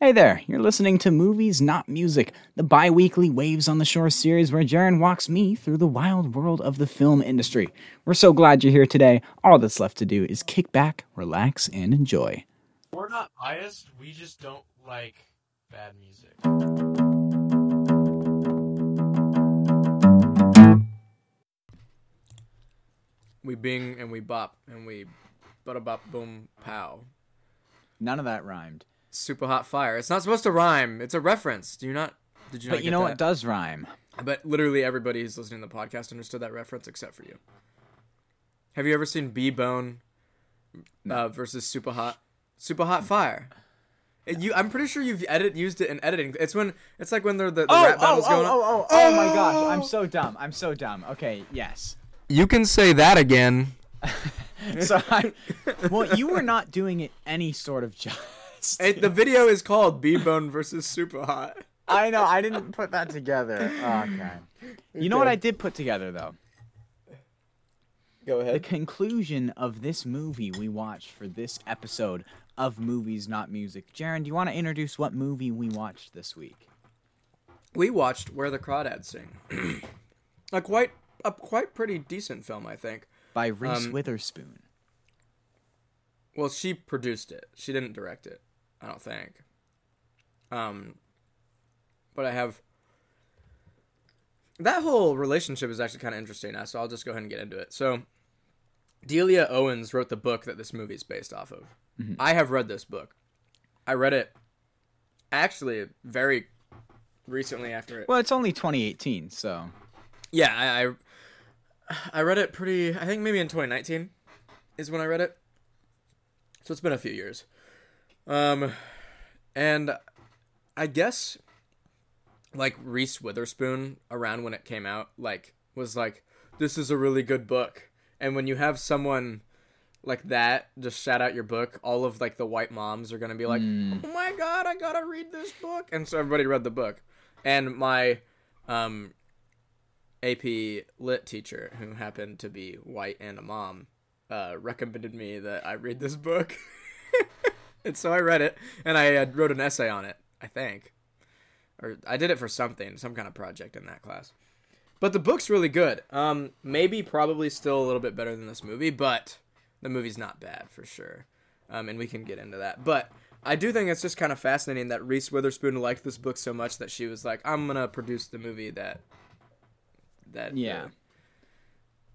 Hey there, you're listening to Movies Not Music, the bi weekly Waves on the Shore series where Jaron walks me through the wild world of the film industry. We're so glad you're here today. All that's left to do is kick back, relax, and enjoy. We're not biased, we just don't like bad music. We bing and we bop and we bada bop boom pow. None of that rhymed. Super hot fire. It's not supposed to rhyme. It's a reference. Do you not? Did you? Not? But not you know that? what does rhyme? But literally everybody who's listening to the podcast understood that reference except for you. Have you ever seen B Bone uh, versus Super Hot? Super Hot Fire. It- you, I'm pretty sure you've edit used it in editing. It's when it's like when they're the, the rap battles going on. oh, oh oh, oh my gosh, I'm so dumb. I'm so dumb. Okay, yes. You can say that again. So I, well, you were not doing it any sort of justice. It, the video is called B Bone versus Super Hot. I know. I didn't put that together. Oh, Okay. You know what I did put together though? Go ahead. The conclusion of this movie we watched for this episode of Movies Not Music. Jaron, do you want to introduce what movie we watched this week? We watched Where the Crawdads Sing. a quite a quite pretty decent film, I think. By Reese Um, Witherspoon. Well, she produced it. She didn't direct it. I don't think. Um, but I have. That whole relationship is actually kind of interesting. uh, So I'll just go ahead and get into it. So, Delia Owens wrote the book that this movie is based off of. I have read this book. I read it actually very recently after it. Well, it's only 2018, so Yeah, I, I I read it pretty. I think maybe in 2019 is when I read it. So it's been a few years. Um, and I guess like Reese Witherspoon around when it came out, like was like, this is a really good book. And when you have someone like that just shout out your book, all of like the white moms are gonna be like, oh my god, I gotta read this book. And so everybody read the book. And my um AP lit teacher, who happened to be white and a mom, uh, recommended me that I read this book. and so I read it, and I uh, wrote an essay on it, I think. Or I did it for something, some kind of project in that class. But the book's really good. Um, maybe probably still a little bit better than this movie, but the movie's not bad for sure. Um, and we can get into that. But I do think it's just kind of fascinating that Reese Witherspoon liked this book so much that she was like, "I'm gonna produce the movie that that Yeah. uh,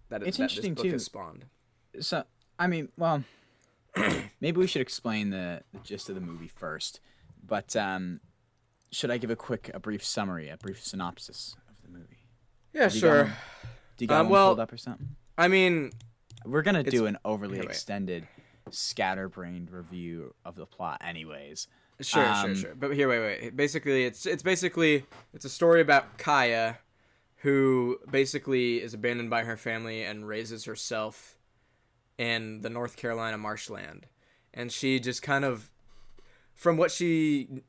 that It's that interesting, this book too. has spawned." so I mean, well, maybe we should explain the, the gist of the movie first. But um, should I give a quick, a brief summary, a brief synopsis of the movie? Yeah, sure. Do you got Um, well- pulled up or something? I mean, We're gonna do an overly extended, scatterbrained review of the plot, anyways. Sure, Um, sure, sure. But here, wait, wait. Basically, it's it's basically it's a story about Kaya, who basically is abandoned by her family and raises herself in the North Carolina marshland, and she just kind of, from what she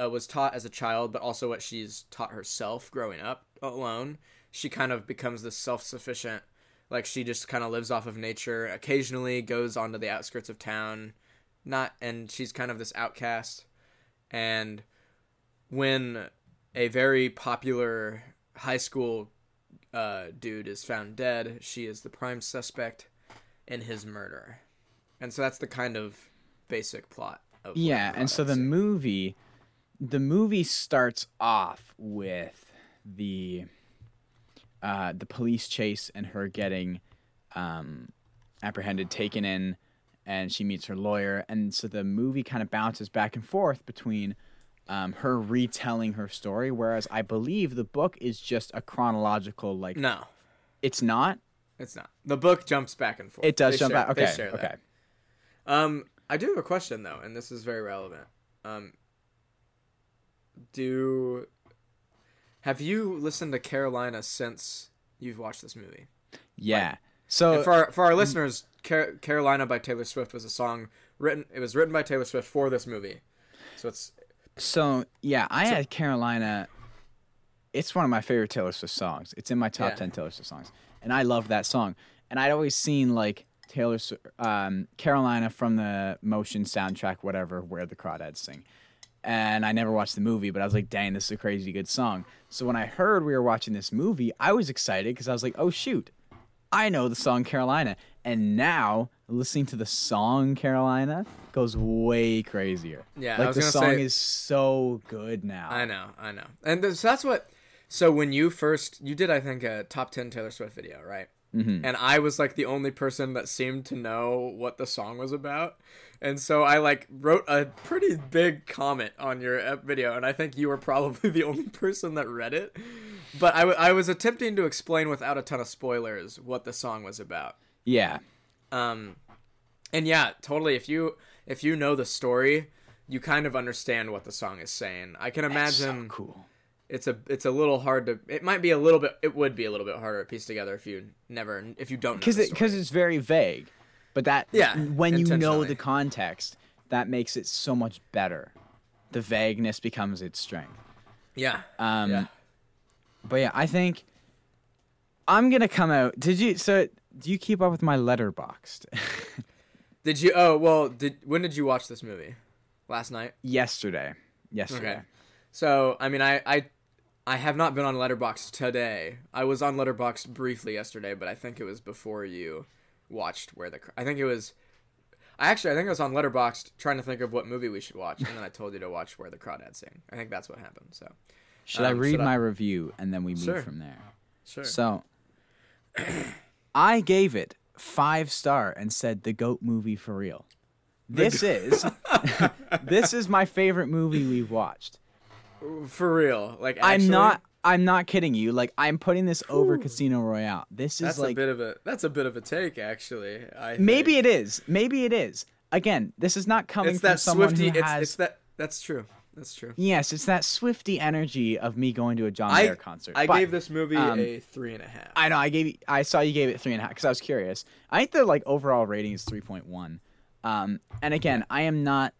uh, was taught as a child, but also what she's taught herself growing up alone, she kind of becomes this self-sufficient. Like she just kind of lives off of nature. Occasionally goes onto the outskirts of town, not and she's kind of this outcast and when a very popular high school uh, dude is found dead she is the prime suspect in his murder and so that's the kind of basic plot of Yeah, and so the movie, the movie starts off with the uh, the police chase and her getting um, apprehended, taken in, and she meets her lawyer, and so the movie kind of bounces back and forth between. Um, her retelling her story, whereas I believe the book is just a chronological, like no it's not. It's not the book jumps back and forth It does They jump share- back. Okay, okay. Um, I do have a question though, and this is very relevant. Um, do have you listened to Carolina since you've watched this movie? Yeah. So for our, for our listeners, Car- Carolina by Taylor Swift was a song written. It was written by Taylor Swift for this movie, so it's So yeah, I had Carolina. It's one of my favorite Taylor Swift songs. It's in my top Yeah. ten Taylor Swift songs, and I love that song. And I'd always seen like Taylor, um, Carolina from the Motion soundtrack, whatever, where the Crawdads sing. and I never watched the movie, but I was like, dang, this is a crazy good song. So when I heard we were watching this movie, I was excited because I was like, oh shoot, I know the song Carolina. And now listening to the song Carolina goes way crazier. Yeah, I like the song say- is so good now. I know, I know. And th- so that's what. So when you first, you did, I think, a top 10 Taylor Swift video, right? Mhm. And I was like the only person that seemed to know what the song was about. And so I like wrote a pretty big comment on your video, and I think you were probably the only person that read it. But I, w- I was attempting to explain without a ton of spoilers what the song was about. Yeah. Um, and yeah, totally. If you if you know the story, you kind of understand what the song is saying. I can That's so imagine cool. It's a it's a little hard to. It might be a little bit. It would be a little bit harder to piece together if you never if you don't know Because it, because it's very vague. But that Yeah, when you know the context, that makes it so much better. The vagueness becomes its strength. yeah Um, yeah. But yeah, I think I'm gonna come out. Did you? So do you keep up with my Letterboxd? Did you? Oh well. Did when did you watch this movie? Last night. yesterday. Yesterday. Okay. So I mean, I I I have not been on Letterboxd today. I was on Letterboxd briefly yesterday, but I think it was before you watched Where the. I think it was. I actually I think I was on Letterboxd trying to think of what movie we should watch, and then I told you to watch Where the Crawdads Sing. I think that's what happened. So Should I Um, read should I- my review and then we move Sure. from there? sure. So I gave it five star and said the goat movie for real. This is this is my favorite movie we've watched. For real, like I'm not I'm not kidding you. Like I'm putting this over Casino Royale. This is That's like a bit of a that's a bit of a take, actually. I maybe think. it is. Maybe it is. Again, this is not coming it's from that someone Swifty. who It's, has it's that. That's true. That's true. Yes, it's that Swifty energy of me going to a John Mayer concert. I But- gave this movie um, a three and a half. I know. I gave. I saw you gave it three and a half because I was curious. I think the like overall rating is three point one. Um, and again, I am not,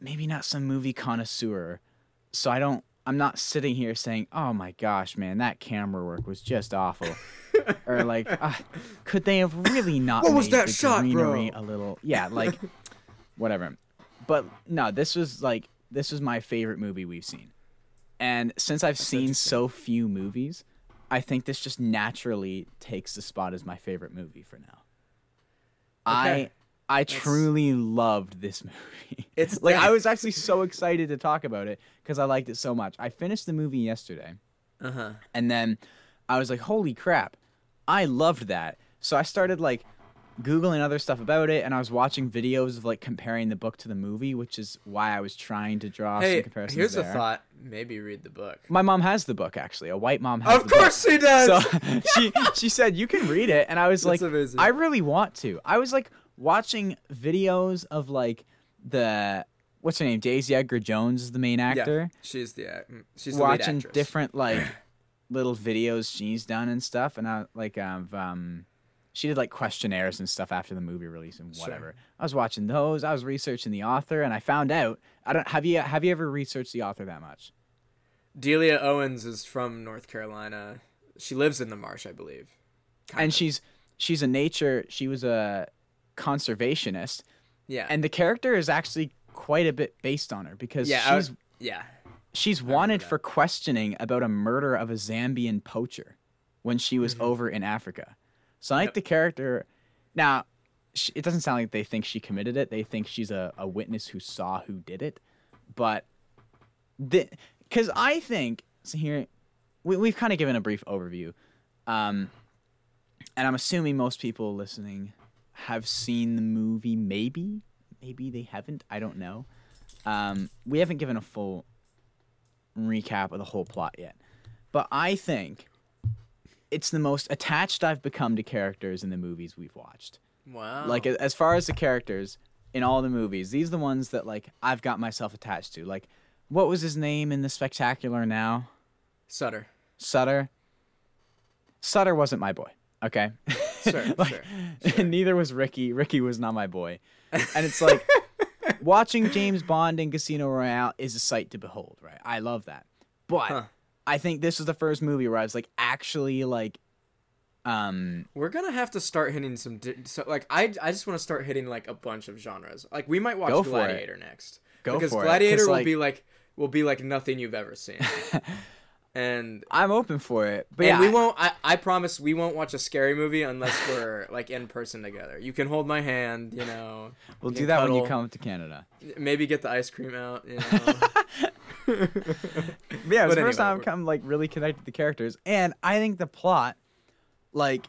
maybe not some movie connoisseur, so I don't. I'm not sitting here saying, "Oh my gosh, man, that camera work was just awful," or like, ah, "Could they have really not What was made that the shot, bro? a little?" Yeah, like, whatever. But no, this was like this was my favorite movie we've seen, and since I've seen so few movies, I think this just naturally takes the spot as my favorite movie for now. Okay. I That's- truly loved this movie. It's like. I was actually so excited to talk about it because I liked it so much. I finished the movie yesterday, Uh huh. and then I was like, "Holy crap, I loved that!" So I started like googling other stuff about it, and I was watching videos of like comparing the book to the movie, which is why I was trying to draw some Hey, comparisons. here's there. a thought. Maybe read the book. My mom has the book actually. A white mom has. Of the book. Of course he does. So she she said you can read it, and I was That's like, amazing. I really want to. I was like watching videos of like the what's her name, Daisy Edgar Jones is the main actor. Yeah, she's the act- mm, she's the watching different like little videos she's done and stuff, and I like of um. She did like questionnaires and stuff after the movie release and Sure. whatever. I was watching those. I was researching the author, and I found out. I don't have you have you ever researched the author that much? Delia Owens is from North Carolina. She lives in the marsh, I believe. And of. she's she's a nature. She was a conservationist, yeah, and the character is actually quite a bit based on her because yeah, she's was- yeah. she's wanted for questioning about a murder of a Zambian poacher when she was over in Africa. So I think Yep. the character now sh it doesn't sound like they think she committed it. They think she's a, a witness who saw who did it, but the because I think so here we, we've kind of given a brief overview, um, and I'm assuming most people listening have seen the movie. Maybe, maybe they haven't. I don't know. Um, we haven't given a full recap of the whole plot yet, but I think it's the most attached I've become to characters in the movies we've watched. Wow. Like as far as the characters in all the movies, these are the ones that like I've got myself attached to. Like, what was his name in the Spectacular Now? Sutter. Sutter. Sutter wasn't my boy. Okay. Sure, Like, sure, Neither was Ricky. Ricky was not my boy. And it's like watching James Bond in Casino Royale is a sight to behold, right? I love that. But Huh. I think this was the first movie where I was like actually like um We're gonna have to start hitting some. Di- so, like, I, I just want to start hitting like a bunch of genres. Like, we might watch it. Gladiator next. Go because for it, Gladiator 'cause, will like- be like will be like nothing you've ever seen. And I'm open for it, but yeah, we won't. I, I promise we won't watch a scary movie unless we're like in person together. You can hold my hand, you know. we'll you do that when you come to Canada. Maybe get the ice cream out. You know. Yeah, it was But the first time I'm like really connected to the characters, and I think the plot, like,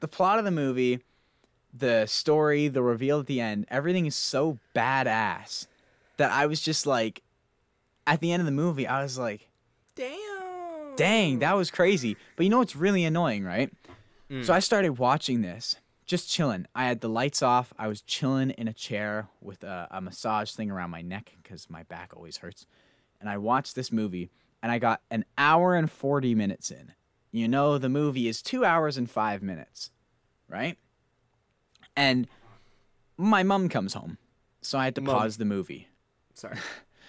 the plot of the movie, the story, the reveal at the end, everything is so badass that I was just like, at the end of the movie, I was like, Damn. Dang, that was crazy. But you know what's really annoying, right? Mm. So I started watching this, just chilling. I had the lights off. I was chilling in a chair with a, a massage thing around my neck because my back always hurts. And I watched this movie, and I got an hour and 40 minutes in. You know, the movie is two hours and five minutes, right? And my mom comes home. So I had to Mum. pause the movie Sorry.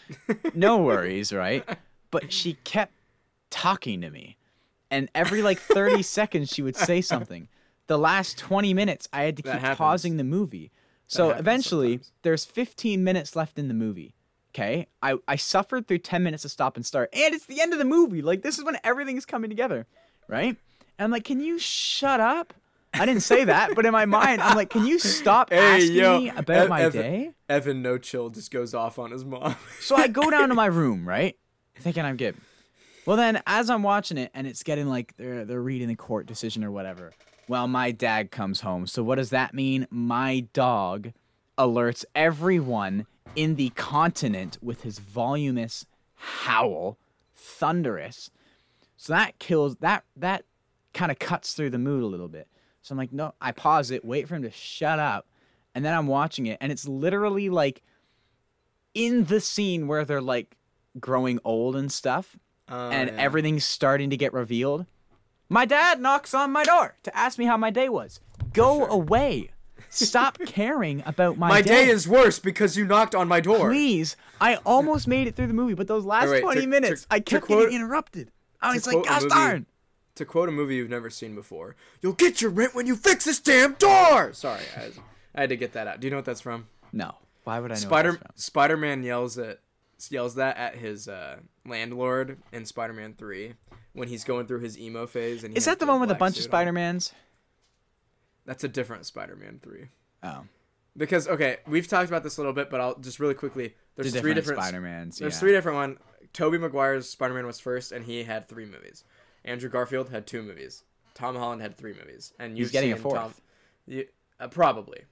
no worries, right? But she kept talking to me. And every like 30 seconds she would say something. The last 20 minutes I had to That keep happens. pausing the movie. So happens eventually sometimes. there's 15 minutes left in the movie. Okay? I I suffered through 10 minutes of stop and start. And it's the end of the movie. Like this is when everything is coming together, right? And I'm like, "Can you shut up?" I didn't say that, but in my mind, I'm like, "Can you stop asking me about Ev- my Evan- day?" Evan No Chill just goes off on his mom. So I go down to my room, right? Thinking I'm good. Well, then as I'm watching it and it's getting like they're they're reading the court decision or whatever. Well, my dad comes home. So what does that mean? My dog alerts everyone in the continent with his voluminous howl, thunderous. So that kills that that kind of cuts through the mood a little bit. So I'm like, no, I pause it, wait for him to shut up, and then I'm watching it, and it's literally like in the scene where they're like growing old and stuff Oh, and yeah. everything's starting to get revealed my dad knocks on my door to ask me how my day was go sure. away stop caring about my, My day is worse because you knocked on my door. please i almost made it through the movie but those last wait, 20 to- minutes to- i kept quote- getting interrupted i was like gosh movie- darn To quote a movie you've never seen before, "You'll get your rent when you fix this damn door." Sorry, I, I had to get that out. Do you know what that's from? no why would i Spider? Spider Man yells at yells that at his uh, landlord in Spider Man Three when he's going through his emo phase. And is that the one with a bunch of spider-mans That's a different Spider Man Three. oh Because okay, we've talked about this a little bit, but I'll just really quickly. There's the three different, spider-mans There's yeah. three different one. Tobey Maguire's Spider Man was first, and he had three movies. Andrew Garfield had two movies. Tom Holland had three movies, and you've getting a fourth. Tom, you, uh, probably.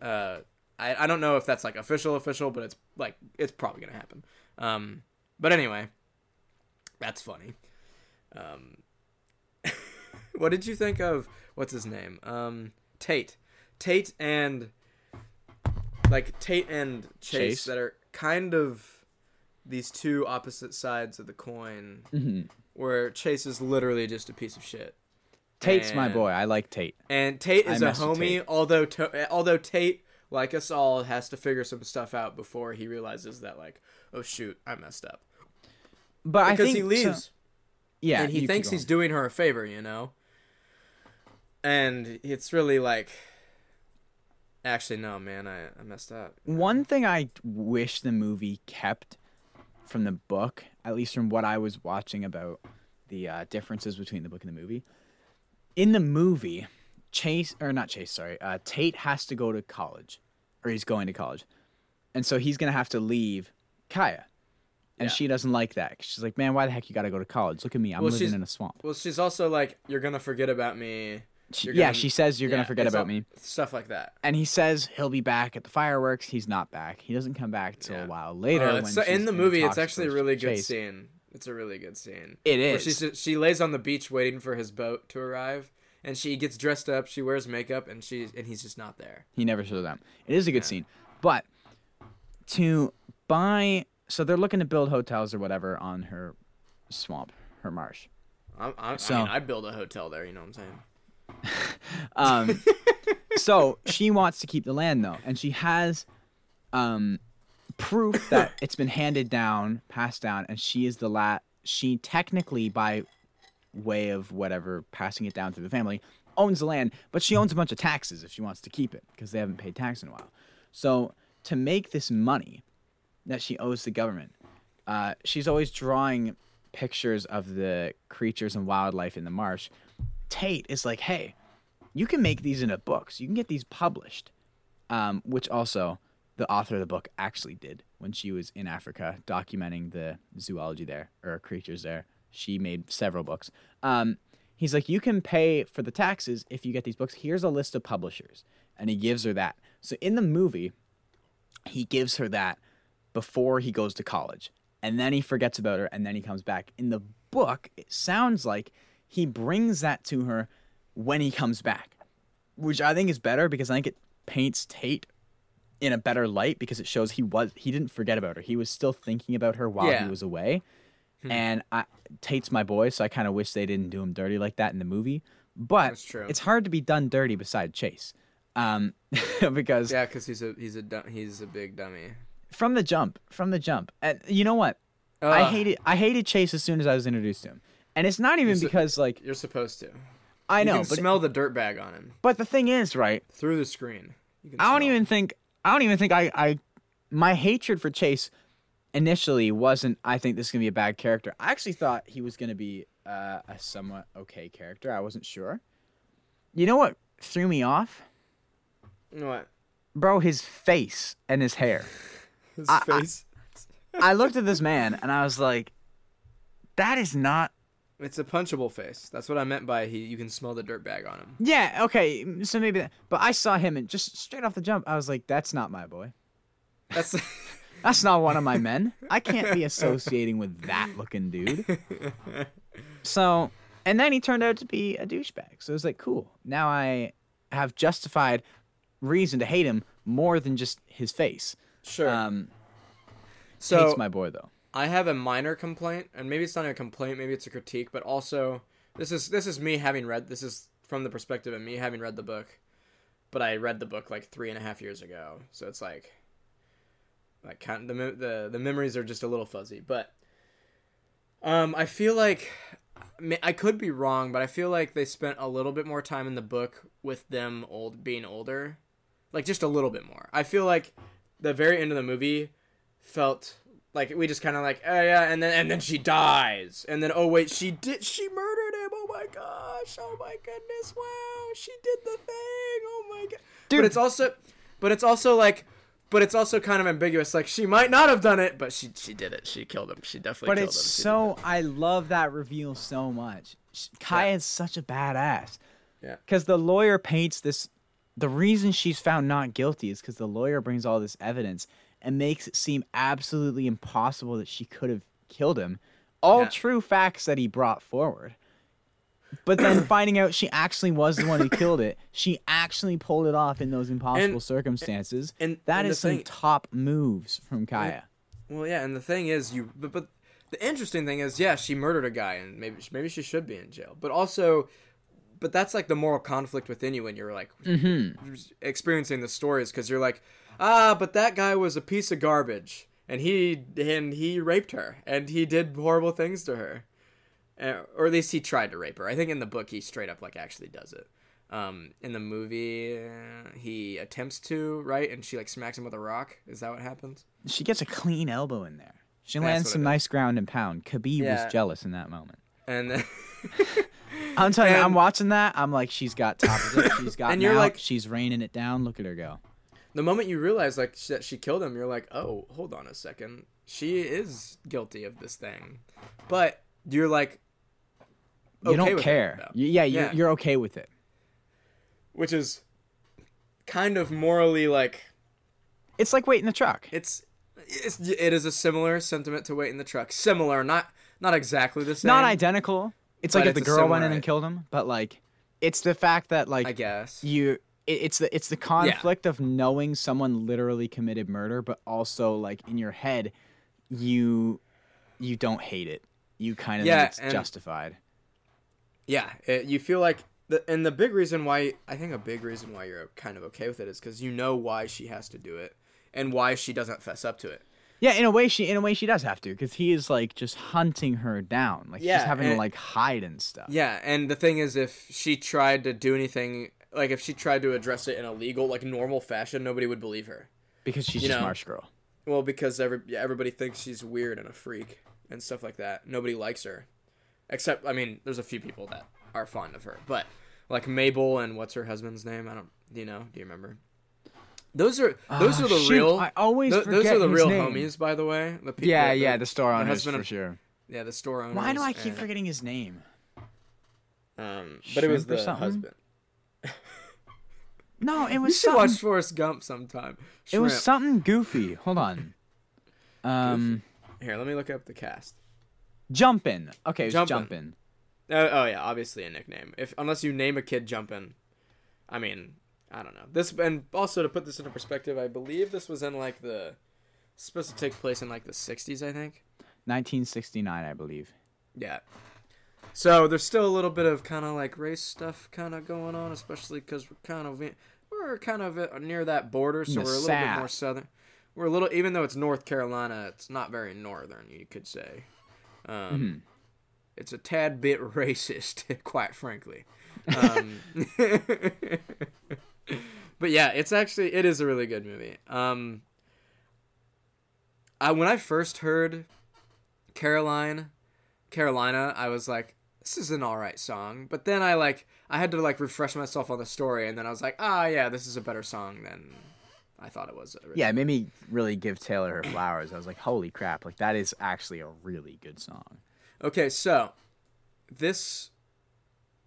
Uh, I I don't know if that's like official official, but it's like it's probably gonna happen. Um, but anyway, that's funny. Um, what did you think of what's his name? Um, Tate, Tate and like Tate and Chase, Chase? that are kind of these two opposite sides of the coin, Mhm. where Chase is literally just a piece of shit. tate's my boy i like tate And Tate is a homie, Tate. although to- although Tate, like us all, has to figure some stuff out before he realizes that like, oh shoot, I messed up. but i Because think he so- leaves yeah and he thinks he's doing her a favor, you know. And it's really like, actually no, man, I, I messed up. One thing I wish the movie kept from the book, at least from what I was watching about the uh, differences between the book and the movie. In the movie, Chase or not Chase, sorry, uh, Tate has to go to college, or he's going to college, and so he's gonna have to leave Kaya, and Yeah. she doesn't like that. She's like, "Man, why the heck you gotta go to college? Look at me, I'm Well, living in a swamp." Well, she's also like, you're gonna forget about me. She- you're yeah, she says you're Yeah, gonna forget about me. Stuff like that. and he says he'll be back at the fireworks. He's not back. He doesn't come back till Yeah. a while later. Uh, so- in the movie, it's actually a really good Chase. scene. It's a really good scene. It is. She's she lays on the beach waiting for his boat to arrive, and she gets dressed up. She wears makeup, and she and he's just not there. He never shows up. It is a good Yeah. scene, but to buy, so they're looking to build hotels or whatever on her swamp, her marsh. I'm, I'm, So- I mean, I'd build a hotel there. You know what I'm saying? Um, so she wants to keep the land though, and she has um, proof that it's been handed down, passed down, and she is the la. She technically, by way of whatever, passing it down through the family, owns the land, but she owns a bunch of taxes if she wants to keep it because they haven't paid tax in a while. So to make this money that she owes the government, uh, she's always drawing pictures of the creatures and wildlife in the marsh. Tate is like, hey, you can make these into books. You can get these published. Um, which also the author of the book actually did when she was in Africa documenting the zoology there or creatures there. She made several books. Um, he's like, you can pay for the taxes if you get these books. Here's a list of publishers. And he gives her that. So in the movie, he gives her that before he goes to college. And then he forgets about her and then he comes back. In the book, it sounds like he brings that to her when he comes back, which I think is better because I think it paints Tate in a better light because it shows he was he didn't forget about her. He was still thinking about her while Yeah. he was away. And I, Tate's my boy, so I kind of wish they didn't do him dirty like that in the movie. But it's hard to be done dirty beside Chase, um, because Yeah, because he's a he's a he's a big dummy. from the jump, from the jump, and you know what? I hated I hated Chase as soon as I was introduced to him, and it's not even su- because like You're supposed to. I You know, can but smell the dirt bag on him but the thing is, right? through the screen. You can I don't even think I don't even think I I my hatred for Chase initially wasn't I think this is gonna be a bad character. I actually thought he was gonna be uh, a somewhat okay character. I wasn't sure. You know what threw me off. What? bro? His face and his hair. His I- I- face. I looked at this man and I was like, that is not. It's a punchable face. That's what I meant by he. You can smell the dirt bag on him. Yeah, okay, so maybe that. But I saw him and just straight off the jump, I was like, that's not my boy. That's That's not one of my men. I can't be associating with that looking dude. So, and then he turned out to be a douchebag. So it was like, cool. Now I have justified reason to hate him more than just his face. sure. Um, so hates my boy though. I have a minor complaint, and maybe it's not a complaint, maybe it's a critique, but also this is this is me having read this is from the perspective of me having read the book, but I read the book like three and a half years ago, so it's like like kind the the the memories are just a little fuzzy, but um I feel like I could be wrong, but I feel like they spent a little bit more time in the book with them old being older, like just a little bit more. I feel like the very end of the movie felt like we just kind of like oh yeah and then and then she dies. And then oh wait she did she murdered him. Oh my gosh. Oh my goodness. Wow. She did the thing. Oh my god Dude. but it's also but it's also like but it's also kind of ambiguous like she might not have done it but she she did it she killed him she definitely But killed it's him She did so I love that reveal so much. Sh- Kaya is such a badass. Yeah. Because the lawyer paints this. The reason she's found not guilty is because the lawyer brings all this evidence and makes it seem absolutely impossible that she could have killed him. All Yeah. true facts that he brought forward. But then finding out she actually was the one who killed it, she actually pulled it off in those impossible And- circumstances. and- that and is some thing- top moves from Kaya. Well, yeah, and the thing is, you but, but the interesting thing is, yeah, she murdered a guy, and maybe maybe she should be in jail. But also, but that's like the moral conflict within you when you're like mm-hmm. experiencing the stories because you're like, ah, but that guy was a piece of garbage, and he and he raped her, and he did horrible things to her, or at least he tried to rape her. I think in the book he straight up like actually does it. Um, in the movie, uh, he attempts to right, and she like smacks him with a rock. Is that what happens? She gets a clean elbow in there. She That's lands some nice ground and pound. Khabib Yeah. was jealous in that moment. And then I'm telling you, I'm watching that. I'm like, she's got top of it. She's got And you're like- she's raining it down. Look at her go. the moment you realize like that she killed him, you're like, oh, hold on a second, she is guilty of this thing, but you're like, You okay don't it, care. though. Yeah, you're, Yeah. you're okay with it. which is kind of morally like It's like waiting the truck. it's. It's, it is a similar sentiment to wait in the truck. Similar, not not exactly the same. Not identical. It's like if the girl went in and killed him, but like, it's the fact that like I guess. you. it- It's the it's the conflict of knowing someone literally committed murder, but also like in your head, you you don't hate it. You kind of Yeah, think it's justified. Yeah, it, you feel like the and the big reason why I think a big reason why you're kind of okay with it is because you know why she has to do it and why she doesn't fess up to it. Yeah, in a way she in a way she does have to because he is like just hunting her down. Like Yeah, she's having to like hide and stuff. Yeah, and the thing is, if she tried to do anything, like if she tried to address it in a legal, like normal fashion, nobody would believe her. Because she's You just know. Marsh Girl. Well, because every yeah, everybody thinks she's weird and a freak and stuff like that. Nobody likes her, except I mean, there's a few people that are fond of her, but like Mabel and what's her husband's name? I don't. Do you know? Do you remember? Those are those Ah, are the shoot, real. I always tho- those are the real name. homies, by the way. The pe- Yeah, the- yeah, the store the owners husband for of- sure. yeah, the store owners. Why do I keep and- forgetting his name? Um, but it was Shrimp or the something? husband. No, it We was should something. watch Forrest Gump sometime. it was something goofy. Hold on. Um, Here, let me look up the cast. Jumpin'. Okay, Jumpin'. jumpin'. Oh, oh yeah, obviously a nickname. If unless you name a kid Jumpin', I mean, I don't know. This and also to put this into perspective, I believe this was in like the supposed to take place in like the '60s, I think. 1969, I believe. Yeah. So there's still a little bit of kind of like race stuff kind of going on, especially because we're kind of we're kind of near that border, so we're a little bit more southern. We're a little, even though it's North Carolina, it's not very northern, you could say. Um, Mhm. It's a tad bit racist, quite frankly. Um, but yeah, it's actually it is a really good movie. Um, I when I first heard Caroline, Carolina, I was like, this is an all right song. But then I like I had to like refresh myself on the story, and then I was like, ah, yeah, this is a better song than I thought it was. originally. Yeah, it made me really give Taylor her flowers. I was like, holy crap, like that is actually a really good song. Okay, so this,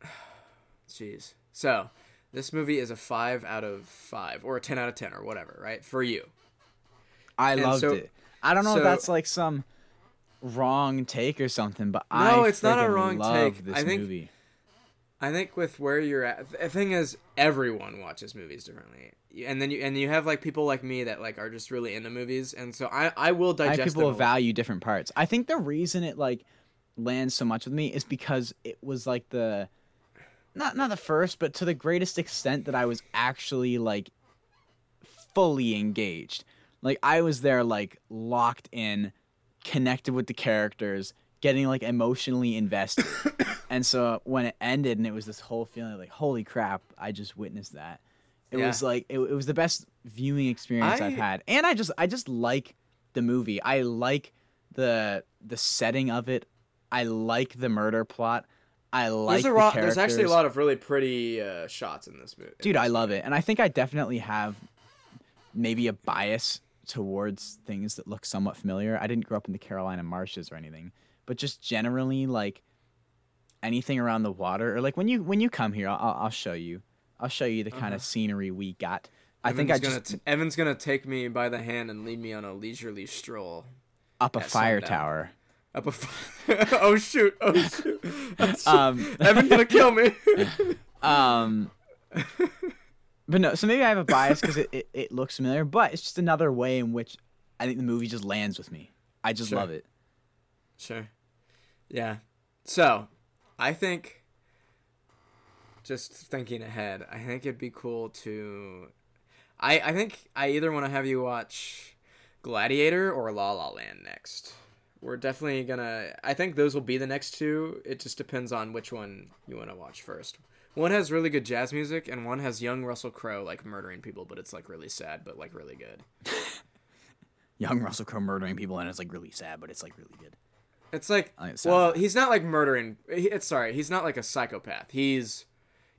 jeez, so this movie is a five out of five or a ten out of ten or whatever, right? For you. I And loved so- it. I don't know so- if that's like some wrong take or something, but No, I no, it's not a wrong take. This I think- movie. I think with where you're at, the thing is, everyone watches movies differently, and then you and you have like people like me that like are just really into movies, and so I I will I digest think people value different parts. I think the reason it like lands so much with me is because it was like the not not the first, but to the greatest extent that I was actually like fully engaged. Like I was there like locked in, connected with the characters, getting like emotionally invested. and so when it ended and it was this whole feeling like holy crap, I just witnessed that. It Yeah. was like it, it was the best viewing experience I- I've had. And I just I just like the movie. I like the the setting of it. I like the murder plot. I like There's a the lot. There's actually a lot of really pretty uh, shots in this movie. Dude, I love it. And I think I definitely have maybe a bias towards things that look somewhat familiar. I didn't grow up in the Carolina marshes or anything, but just generally like anything around the water or like when you when you come here, I'll, I'll show you. I'll show you the kind of scenery we got. I think I Evan's just gonna t- Evan's gonna take me by the hand and lead me on a leisurely stroll up a fire sundown. tower. up a. Oh shoot! Oh shoot! Oh, shoot. Um, Evan's gonna kill me. Um, but no, so maybe I have a bias because it, it, it looks familiar, but it's just another way in which I think the movie just lands with me. I just Sure. love it. Sure. Yeah. So, I think just thinking ahead, I think it'd be cool to I I think I either want to have you watch Gladiator or La La Land next. We're definitely to I think those will be the next two. It just depends on which one you want to watch first. One has really good jazz music and one has young Russell Crowe like murdering people, but it's like really sad but like really good. Young Russell Crowe murdering people, and it's like really sad, but it's like really good. It's like, I think it sounds well, he's not like murdering. He, it's sorry, he's not like a psychopath. He's,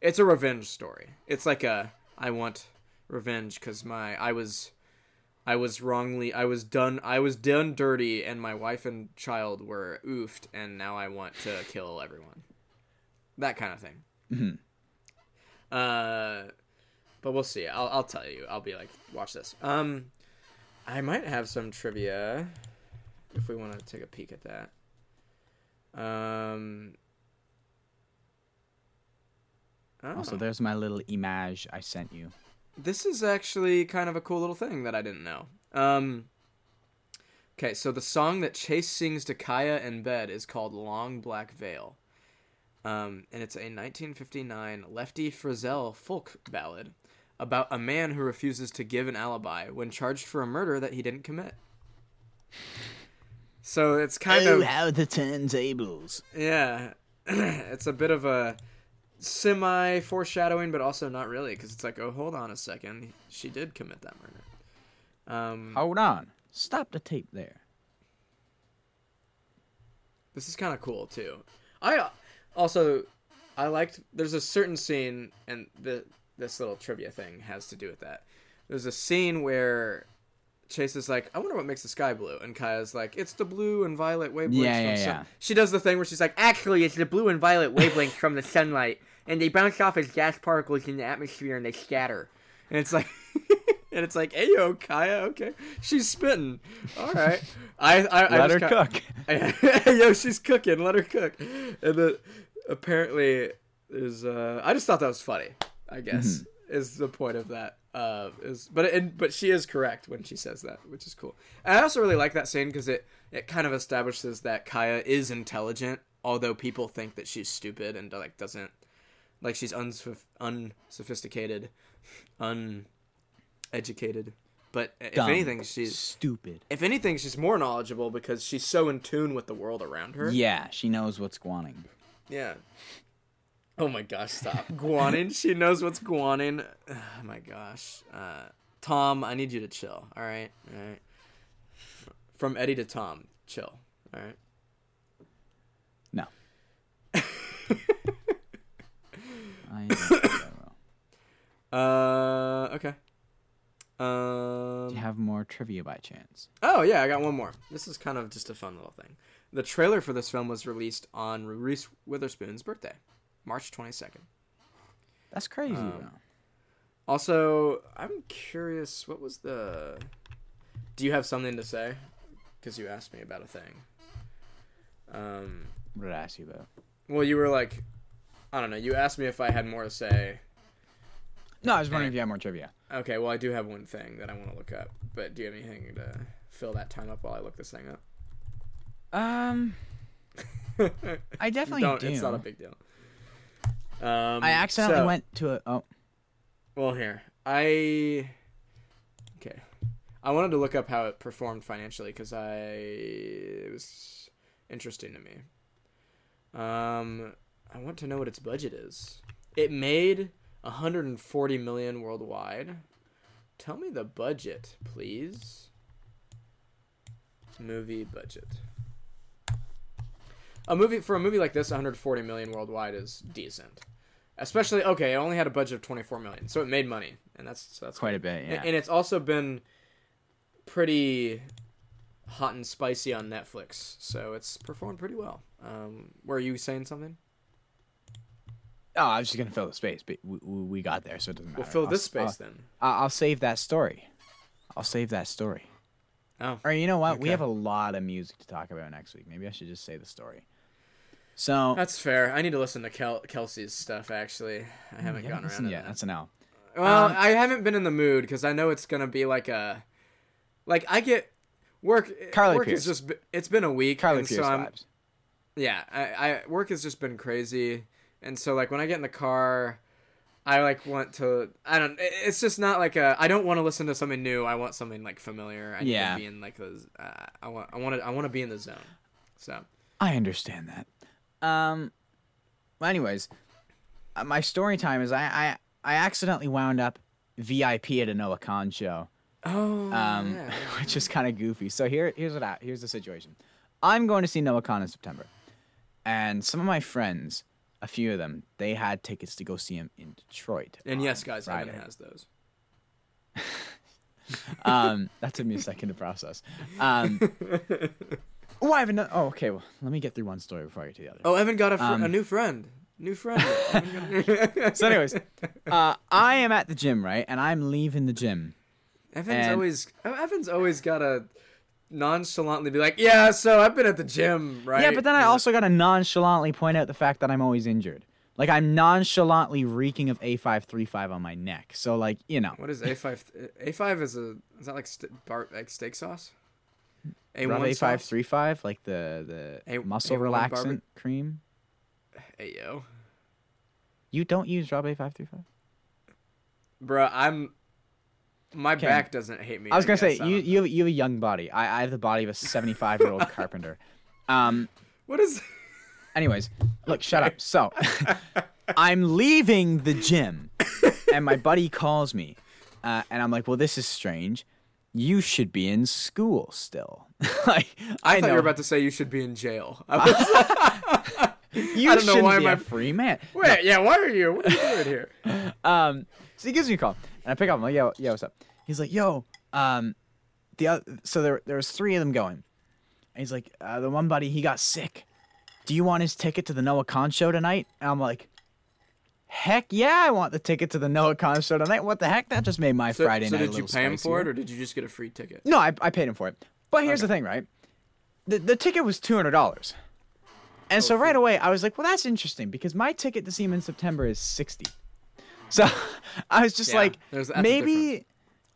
it's a revenge story. It's like a I want revenge because my I was, I was wrongly I was done I was done dirty and my wife and child were oofed and now I want to kill everyone. That kind of thing. Mm-hmm. Uh, but we'll see. I'll I'll tell you. I'll be like, watch this. Um, I might have some trivia if we want to take a peek at that. Um. Also, oh. there's my little image I sent you. This is actually kind of a cool little thing that I didn't know. Um. Okay, so the song that Chase sings to Kaya in bed is called "Long Black Veil," um, and it's a 1959 Lefty Frizzell folk ballad about a man who refuses to give an alibi when charged for a murder that he didn't commit. So it's kind oh, of how the turntables! yeah, it's a bit of a semi foreshadowing, but also not really, because it's like, oh, hold on a second, she did commit that murder. Um, Hold on, Stop the tape there. This is kind of cool too. I uh, also I liked. There's a certain scene, and the this little trivia thing has to do with that. There's a scene where Chase is like, "I wonder what makes the sky blue," and Kaya's like, "It's the blue and violet wavelengths Yeah, yeah, yeah. She does the thing where she's like, "Actually, it's the blue and violet wavelengths from the sunlight, and they bounce off as gas particles in the atmosphere and they scatter." And it's like. And it's like, hey yo, Kaya, okay, she's spitting. All right, I, I, I Let her cook. Yo, she's cooking. Let her cook. And then apparently is uh I just thought that was funny. I guess is the point of that. Uh, is but it, but she is correct when she says that, which is cool. And I also really like that scene because it it kind of establishes that Kaya is intelligent, although people think that she's stupid and like doesn't like she's unsof- unsophisticated, uneducated. But if Dumb. anything, she's stupid. if anything, she's more knowledgeable because she's so in tune with the world around her. Yeah, she knows what's guaning. Yeah. Oh my gosh, stop. Guanin. She knows what's guanin. Oh my gosh. Uh, Tom, I need you to chill. All right. All right. From Eddie to Tom, chill. All right. No. I don't think I will. Uh, okay. Um. Do you have more trivia by chance? Oh yeah, I got one more. This is kind of just a fun little thing. The trailer for this film was released on Reese Witherspoon's birthday, March twenty second. That's crazy. Um. Also, I'm curious. What was the? Do you have something to say? Because you asked me about a thing. Um. What did I ask you about? Well, you were like, I don't know. You asked me if I had more to say. No, I was wondering if you had more trivia. Okay, well, I do have one thing that I want to look up. But do you have anything to fill that time up while I look this thing up? Um, I definitely Don't. do. It's not a big deal. Um, I accidentally so- went to a. Oh, Well, here I. Okay, I wanted to look up how it performed financially because I it was interesting to me. Um, I want to know what its budget is. It made 140 million worldwide. Tell me the budget, please. Movie budget. A movie for a movie like this, 140 million worldwide is decent. Especially okay, it only had a budget of 24 million, so it made money, and that's that's quite good. a bit. And- Yeah. And it's also been pretty hot and spicy on Netflix, so it's performed pretty well. Um, were you saying something? Oh, I was just gonna fill the space, but we, we got there, so it doesn't matter. We'll fill I'll this space then. I'll, I'll save that story. I'll save that story. Oh, Or you know what? We have a lot of music to talk about next week. Maybe I should just say the story. So that's fair. I need to listen to Kel- Kelsey's stuff. Actually, I haven't you gotten around to yet. that. That's an L. Well, Um, I haven't been in the mood because I know it's gonna be like a, like I get work. Carly work Pearce. is just. It's been a week. Carly Pearce so vibes. yeah I, I work has just been crazy and so like when i get in the car i like want to i don't it's just not like a i don't want to listen to something new i want something like familiar i need Yeah. to be in like the uh, i want i want to i want to be in the zone so I understand that. Um. Well, anyways, uh, my story time is I I I accidentally wound up VIP at a Noah Kahan show. oh um, yeah. which is kind of goofy. So here, here's what I, here's the situation. I'm going to see Noah Kahan in September, and some of my friends, a few of them, they had tickets to go see him in Detroit. and yes guys Friday. evan has those Um, that took me a second to process. Um, oh, I have another. Oh, okay. Well, let me get through one story before I get to the other. oh evan got a, fr- Um, a new friend new friend So, anyways, uh, I am at the gym, right, and I'm leaving the gym. evan's and- always evan's always gotta nonchalantly be like yeah so i've been at the gym right Yeah, but then I also got to nonchalantly point out the fact that I'm always injured. Like I'm nonchalantly reeking of A535 on my neck. So like, you know, What is A five? A five is a is that like st- bar, like steak sauce? A Rub one A535 like the the A- muscle A1 relaxant barbe- cream. Hey yo, You don't use Rub A535? bruh, I'm. My Okay. back doesn't hate me. I was going to say guess. I you you have, you have a young body. I I have the body of a 75-year-old carpenter. Um. What is? anyways, look, shut up. So, I'm leaving the gym and my buddy calls me. Uh, and I'm like, "Well, this is strange." you should be in school still. like I, I, thought know you were about to say you should be in jail. I was, you I don't know why be my- a free man. wait, yeah, why are you? What are you doing here? Um, so he gives me a call, and I pick up. I'm like, yo, yo, what's up? He's like, yo, um, the other, so there, there was three of them going, and he's like, uh, the one buddy, he got sick. Do you want his ticket to the Noah Kahan show tonight? And I'm like, heck yeah, I want the ticket to the Noah Kahan show tonight. What the heck? That just made my So, Friday so night. a did you pay him for spicier. it, or did you just get a free ticket? No, I, I paid him for it. But here's the thing, right? The the ticket was two hundred dollars, and so right away I was like, well, that's interesting because my ticket to see him in September is sixty. So I was just Yeah, like, there's- that's a maybe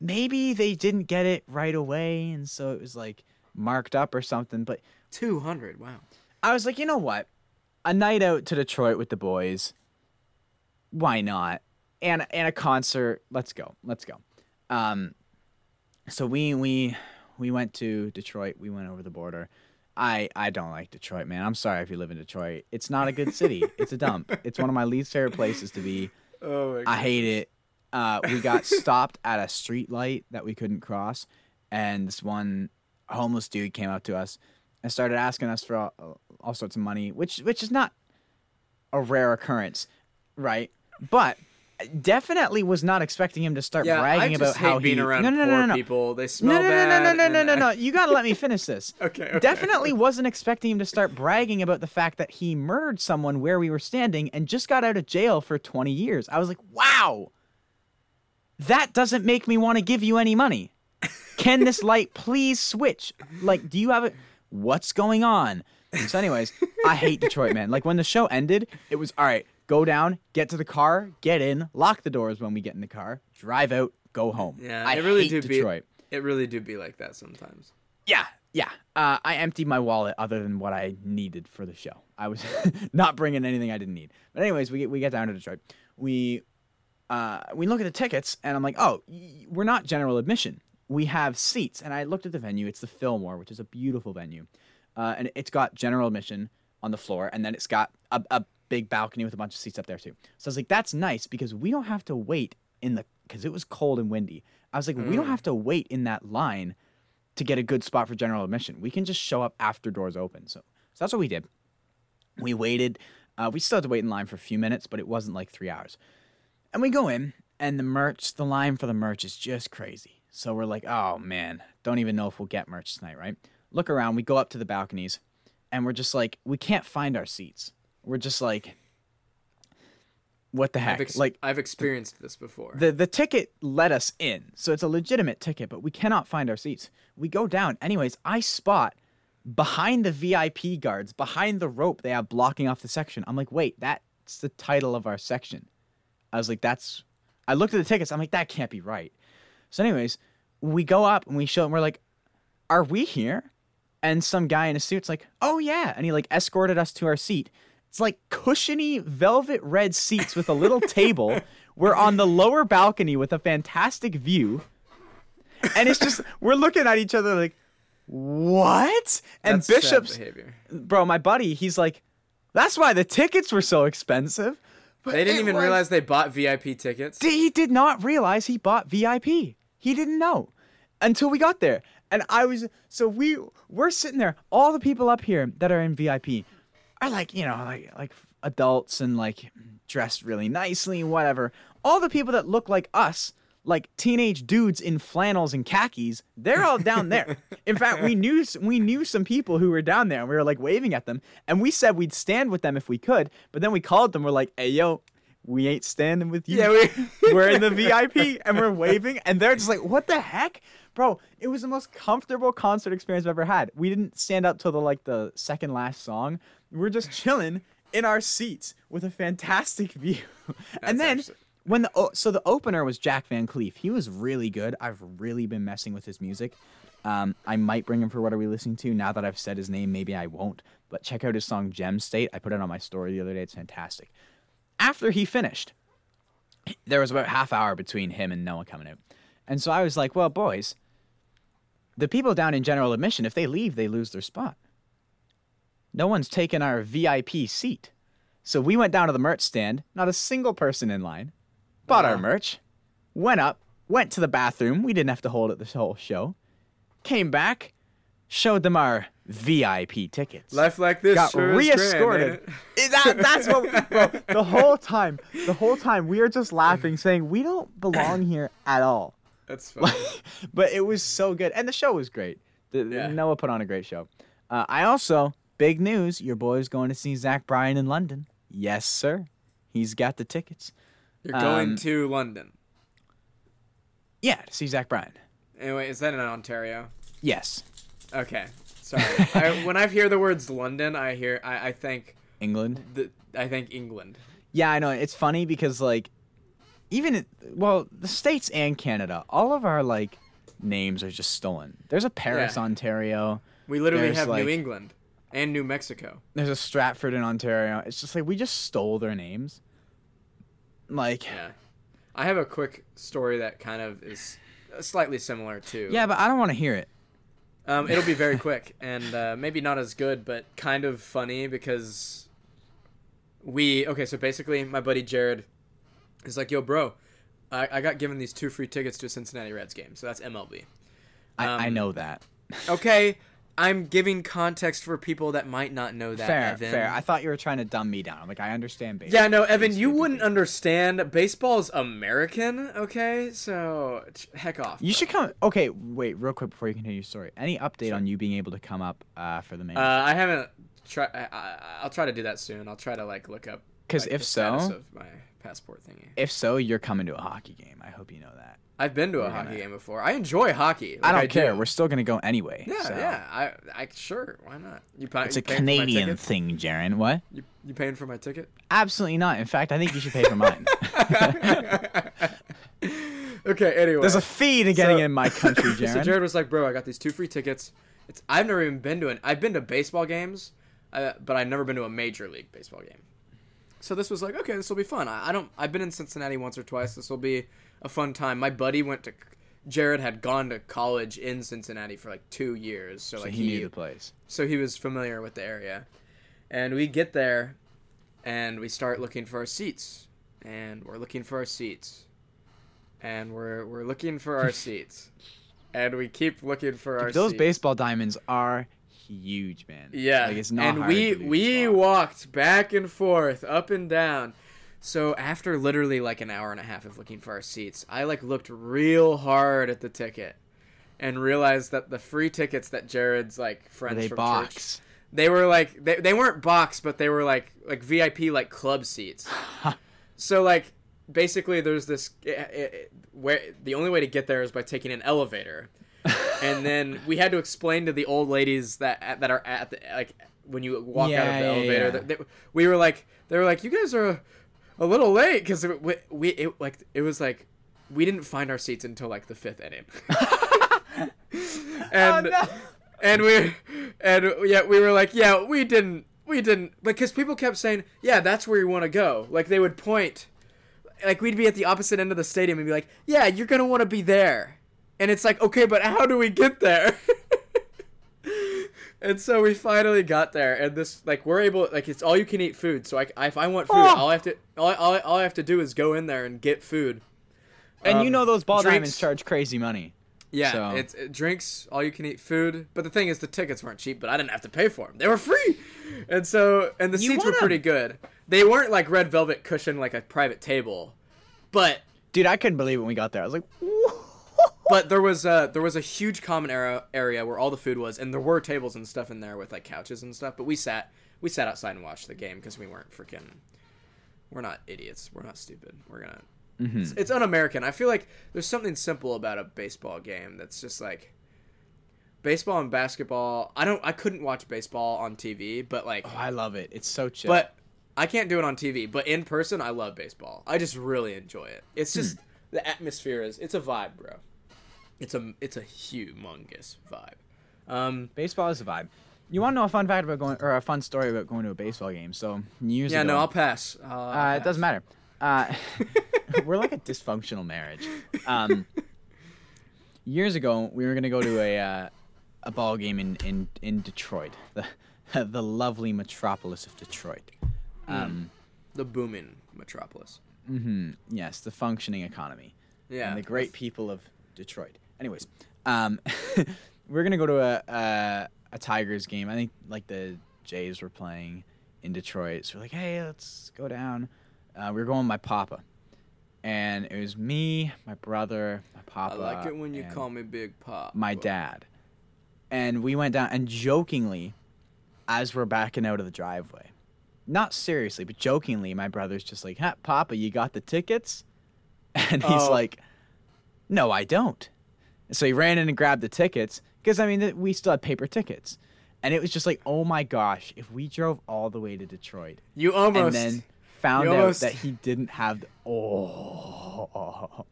maybe they didn't get it right away, and so it was like marked up or something. But Two hundred. Wow. I was like, you know what? A night out to Detroit with the boys. Why not? And and a concert. Let's go. Let's go. Um, so we we we went to Detroit. We went over the border. I I don't like Detroit, man. I'm sorry if you live in Detroit. It's not a good city. it's a dump. It's one of my least favorite places to be. Oh my I hate it. Uh, we got stopped at a street light that we couldn't cross, and this one homeless dude came up to us and started asking us for all, all sorts of money, which which is not a rare occurrence, right? But definitely was not expecting him to start Yeah, bragging about how being he around no no no no no people. They no smell no no no bad. no no no and no I- no you gotta let me finish this. Okay, okay. Definitely wasn't expecting him to start bragging about the fact that he murdered someone where we were standing and just got out of jail for 20 years. I was like, wow, that doesn't make me want to give you any money. Can this light please switch? Like, do you have it? What's going on? So, anyways, I hate Detroit, man. Like, when the show ended, it was all right, go down, get to the car, get in, lock the doors when we get in the car, drive out, go home. Yeah, I it really do Detroit. be. It really do be like that sometimes. Yeah, yeah. Uh, I emptied my wallet other than what I needed for the show. I was not bringing anything I didn't need. But anyways, we get we get down to Detroit. We uh, we look at the tickets, and I'm like, oh, y- we're not general admission. We have seats, and I looked at the venue. It's the Fillmore, which is a beautiful venue, uh, and it's got general admission on the floor, and then it's got a, a big balcony with a bunch of seats up there too. So I was like, that's nice because we don't have to wait in the because it was cold and windy. I was like, we don't have to wait in that line to get a good spot for general admission. We can just show up after doors open. So, so that's what we did. We waited. Uh, we still had to wait in line for a few minutes, but it wasn't like three hours. And we go in, and the merch, the line for the merch is just crazy. So we're like, oh man, don't even know if we'll get merch tonight, right? Look around. We go up to the balconies, and we're just like, we can't find our seats. We're just like, what the heck? I've ex- like I've experienced this before. the the ticket let us in, so it's a legitimate ticket, but we cannot find our seats. We go down. Anyways, I spot behind the VIP guards, behind the rope they have blocking off the section. I'm like, wait, that's the title of our section. I was like, that's. I looked at the tickets. I'm like, that can't be right. So, anyways, we go up and we show, and we're like, are we here? And some guy in a suit's like, oh yeah, and he like escorted us to our seat. It's like cushiony velvet red seats with a little table. We're on the lower balcony with a fantastic view. And it's just we're looking at each other like, what? And That's Bishop's behavior. bro, my buddy, he's like, that's why the tickets were so expensive. But They didn't even was- realize they bought VIP tickets. he did not realize he bought VIP. He didn't know until we got there. And I was so we we're sitting there. All the people up here that are in VIP are like you know like like adults and like dressed really nicely, whatever. All the people that look like us, like teenage dudes in flannels and khakis, they're all down there. In fact, we knew we knew some people who were down there, and we were like waving at them, and we said we'd stand with them if we could. But then we called them. We're like, "Hey, yo." We ain't standing with you. Yeah, we- we're in the VIP and we're waving, and they're just like, "What the heck, bro?" It was the most comfortable concert experience I've ever had. We didn't stand up till the like the second last song. We're just chilling in our seats with a fantastic view. and then actually- when the o- so the opener was Jack Van Cleaf. He was really good. I've really been messing with his music. Um, I might bring him for what are we listening to. Now that I've said his name, maybe I won't. But check out his song Gem State. I put it on my story the other day. It's fantastic. After he finished, there was about half hour between him and Noah coming out. And so I was like, well, boys, the people down in general admission, if they leave, they lose their spot. No one's taken our VIP seat. So we went down to the merch stand, not a single person in line, bought our merch, went up, went to the bathroom. We didn't have to hold it this whole show. Came back, showed them our VIP tickets. Life like this got sure re-escorted. Is that, that's what bro, the whole time. The whole time we are just laughing, saying we don't belong here at all. That's funny. but it was so good, and the show was great. The, Yeah. Noah put on a great show. Uh, I also big news: your boy's going to see Zach Bryan in London. Yes, sir. He's got the tickets. You're going Um, to London. Yeah, to see Zach Bryan. Anyway, is that in Ontario? Yes, Okay. Sorry. I, when I hear the words London, I hear I, I think England. the, I think England. Yeah, I know. It's funny because like, even well, the states and Canada, all of our like names are just stolen. There's a Paris, Yeah. Ontario. We literally There's, have like- New England and New Mexico. There's a Stratford in Ontario. It's just like we just stole their names. Like, Yeah. I have a quick story that kind of is slightly similar to. yeah, but I don't want to hear it. Um, it'll be very quick and uh, maybe not as good, but kind of funny because we okay. So basically, my buddy Jared is like, "Yo, bro, I, I got given these two free tickets to a Cincinnati Reds game, so that's MLB." I, I Um, know that. Okay, I'm giving context for people that might not know that. fair, Evan. fair. I thought you were trying to dumb me down. I'm like, I understand baseball. Yeah, no, Evan, you wouldn't baseball. understand. Baseball's American, okay? So, heck off. You bro. should come. Okay, wait, real quick before you continue your story. Any update on you being able to come up uh, for the main? Uh, I haven't. Try. I, I, I'll try to do that soon. I'll try to like look up. 'Cause like, if the so- my passport thingy. if so, you're coming to a hockey game. I hope you know that. I've been to a hockey game before. I enjoy hockey. I don't care. do. We're still gonna go anyway. Yeah, so. yeah. I, I sure. Why not? You, pa- It's you a paying for my Canadian thing, Jaren. What? You, you paying for my ticket? Absolutely not. In fact, I think you should pay for mine. okay. Anyway, There's a fee to getting So- in my country, Jaren. So Jared was like, "Bro, I got these two free tickets. It's I've never even been to an. I've been to baseball games, uh, but I've never been to a major league baseball game. So this was like, okay, this will be fun. I, I don't. I've been in Cincinnati once or twice. This will be a fun time. My buddy went to. Jared had gone to college in Cincinnati for like two years, so, So like he knew the place. so he was familiar with the area. And we get there and we start looking for our seats. And we're looking for our seats. And we're we're looking for our seats. And we keep looking for our seats. Those seats. baseball diamonds are huge, man. Yeah. Like it's not and we we walked back and forth, up and down. So after literally like an hour and a half of looking for our seats, I like looked real hard at the ticket and realized that the free tickets that Jared's like friends they from church box. they were like they, they weren't box but they were like like vip like club seats so like basically there's this eh, eh, eh, where the only way to get there is by taking an elevator and then we had to explain to the old ladies that that are at the like when you walk out of the yeah, elevator yeah. that they, we were like they were like you guys are a little late because we, we it like it was like we didn't find our seats until like the fifth inning. And oh, and we and yeah we were like yeah we didn't we didn't because people kept saying yeah that's where you want to go. Like they would point like we'd be at the opposite end of the stadium and be like yeah you're gonna want to be there. And it's like okay but how do we get there and so we finally got there and this like we're able like it's all you can eat food so I, if i want food Oh. all i have to all, I- all, all i have to do is go in there and get food And you Um, know those ball drinks- diamonds charge crazy money. yeah, So- it's it, drinks, all you can eat food. But the thing is, the tickets weren't cheap, but I didn't have to pay for them; they were free. And so, and the You seats were pretty good. They weren't like red velvet cushion, like a private table, but Dude, I couldn't believe when we got there. I was like, but there was a there was a huge common area area where all the food was, and there were tables and stuff in there with like couches and stuff. But we sat we sat outside and watched the game because we weren't freaking. We're not idiots. We're not stupid. We're gonna. Mm-hmm. It's, it's un-American. I feel like there's something simple about a baseball game that's just like baseball and basketball. I don't. I couldn't watch baseball on TV, but like, oh, I love it. It's so chill. but I can't do it on TV. But in person, I love baseball. I just really enjoy it. It's just the atmosphere is. It's a vibe, bro. It's a it's a humongous vibe. Um, baseball is a vibe. You want to know a fun fact about going, or a fun story about going to a baseball game? So years yeah, ago, no, I'll pass. Uh, I'll Uh, it doesn't matter. Uh, we're like a dysfunctional marriage. Um, years ago, we were gonna go to a uh, a ball game in, in, in Detroit, the the lovely metropolis of Detroit. Um, The booming metropolis. Mm-hmm. yes, the functioning economy. Yeah. and the great people of Detroit. Anyways, um, we're gonna go to a, a a Tigers game. I think like the Jays were playing in Detroit, so we're like, hey, let's go down. Uh, we were going with my papa, and it was me, my brother, my papa. I like it when you call me Big Pop. my dad, and we went down and jokingly, as we're backing out of the driveway, not seriously, but jokingly, my brother's just like, huh, Papa, you got the tickets? And he's Oh. like, No, I don't. And so he ran in and grabbed the tickets because I mean we still had paper tickets, and it was just like, oh my gosh, if we drove all the way to Detroit You almost. and then found out almost- that he didn't have the oh,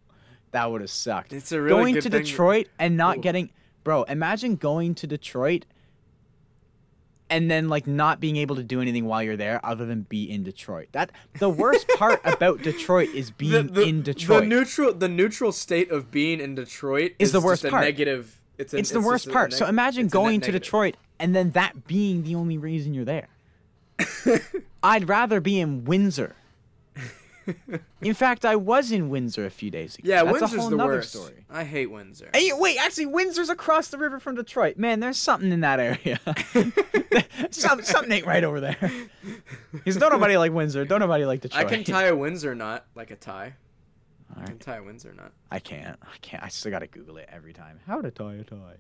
that would have sucked. It's a really going to Detroit and not Ooh. getting, bro. Imagine going to Detroit and then like not being able to do anything while you're there other than be in Detroit. That the worst part about Detroit is being the, the, in Detroit. The neutral, the neutral state of being in Detroit Is the just worst part. negative. It's, a, it's the worst part. so imagine it's going to negative. Detroit and then that being the only reason you're there. I'd rather be in Windsor. in fact, I was in Windsor a few days ago. Yeah, That's Windsor's a whole the worst. story. I hate Windsor. Hey, wait, actually, Windsor's across the river from Detroit. Man, there's something in that area. Some, something ain't right over there. Because don't nobody like Windsor. Don't nobody like Detroit. I can tie a Windsor knot like a tie. I can tie a Windsor knot. I can't. I can't. I still gotta Google it every time. How to tie a tie.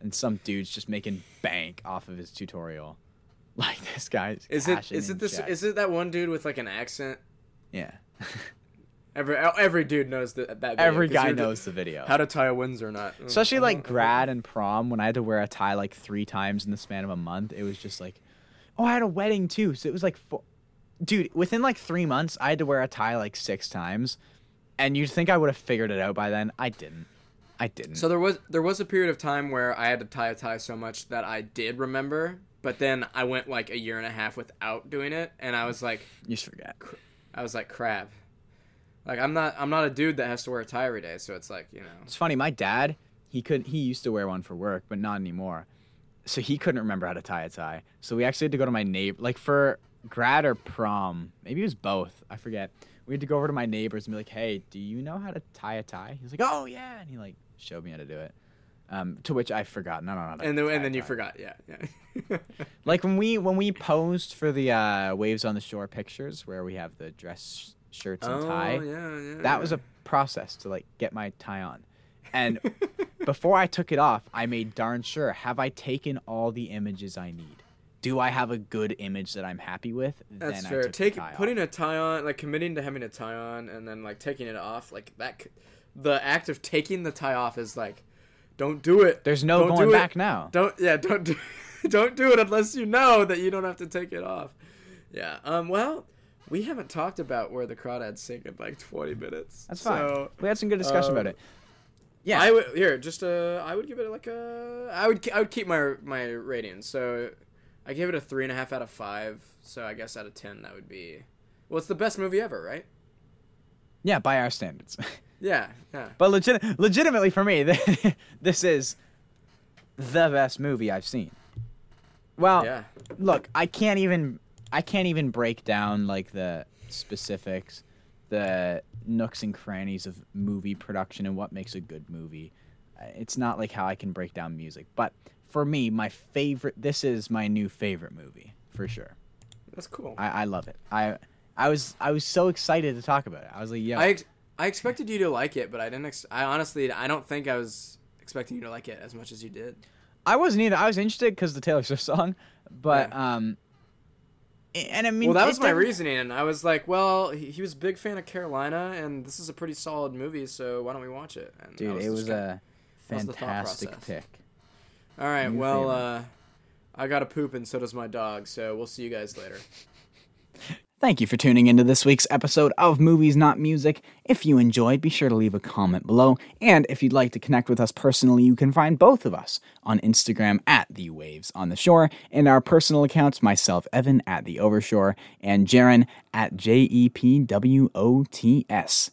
And some dude's just making bank off of his tutorial. Like this guy's. Is it? Is it this? checks. Is it that one dude with like an accent? Yeah. Every every dude knows that. that video, Every guy you're the- knows the video. how to tie a Windsor knot. Mm, Especially like uh-huh. grad and prom when I had to wear a tie like three times in the span of a month. It was just like, oh, I had a wedding too, so it was like, four... dude, within like three months, I had to wear a tie like six times, and you'd think I would have figured it out by then. I didn't. I didn't. So there was there was a period of time where I had to tie a tie so much that I did remember, but then I went like a year and a half without doing it, and I was like, you just forget. I was like, crap. Like I'm not I'm not a dude that has to wear a tie every day, so it's like you know. It's funny. My dad, he couldn't. he used to wear one for work, but not anymore. So he couldn't remember how to tie a tie. So we actually had to go to my neighbor, like for grad or prom, maybe it was both. I forget. We had to go over to my neighbors and be like, "Hey, do you know how to tie a tie?" He's like, "Oh yeah," and he like showed me how to do it. Um, to which I forgot. No, no, no. And then and then you forgot, yeah, yeah. Like when we when we posed for the uh, waves on the shore pictures, where we have the dress shirts and oh tie. yeah, yeah. that was a process to like get my tie on and before i took it off i made darn sure have i taken all the images i need do i have a good image that i'm happy with That's then I fair. Take putting off. a tie on, like committing to having a tie on, and then like taking it off, like that. The act of taking the tie off is like, don't do it. there's no Don't do going it. back now Don't yeah, don't do, don't do it unless you know that you don't have to take it off. Yeah. Um. Well, we haven't talked about where the crawdads sing in like 20 minutes. that's fine So, we had some good discussion about um, it yeah I would here just uh I would give it like a I would I would keep my my rating. So I gave it a three and a half out of five. So I guess out of ten that would be well it's the best movie ever, right? yeah by our standards Yeah, yeah. but legit- legitimately for me this is the best movie i've seen. Well Yeah. look i can't even i can't even break down like the specifics the nooks and crannies of movie production and what makes a good movie. Uh, it's not like how i can break down music. But for me my favorite this is my new favorite movie for sure. That's cool. i, I love it. I i was i was so excited to talk about it. I was like yeah I ex- I expected you to like it, but I didn't. Ex- I honestly, I don't think I was expecting you to like it as much as you did. i wasn't either i was interested because the taylor swift song but um and i mean well, that was my doesn't- reasoning, and I was like, well, he, he was a big fan of Carolina, and this is a pretty solid movie, so why don't we watch it? And dude it just was a that was fantastic pick All right, New well, uh, I got to poop, and so does my dog. So we'll see you guys later. Thank you for tuning into this week's episode of Movies Not Music. If you enjoyed, be sure to leave a comment below. And if you'd like to connect with us personally, you can find both of us on Instagram at The Waves on the Shore and our personal accounts, myself, Evan, at The Overshore, and Jaren at J E P W O T S.